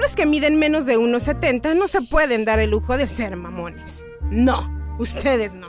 hombres que miden menos de 1,70 no se pueden dar el lujo de ser mamones. No, ustedes no.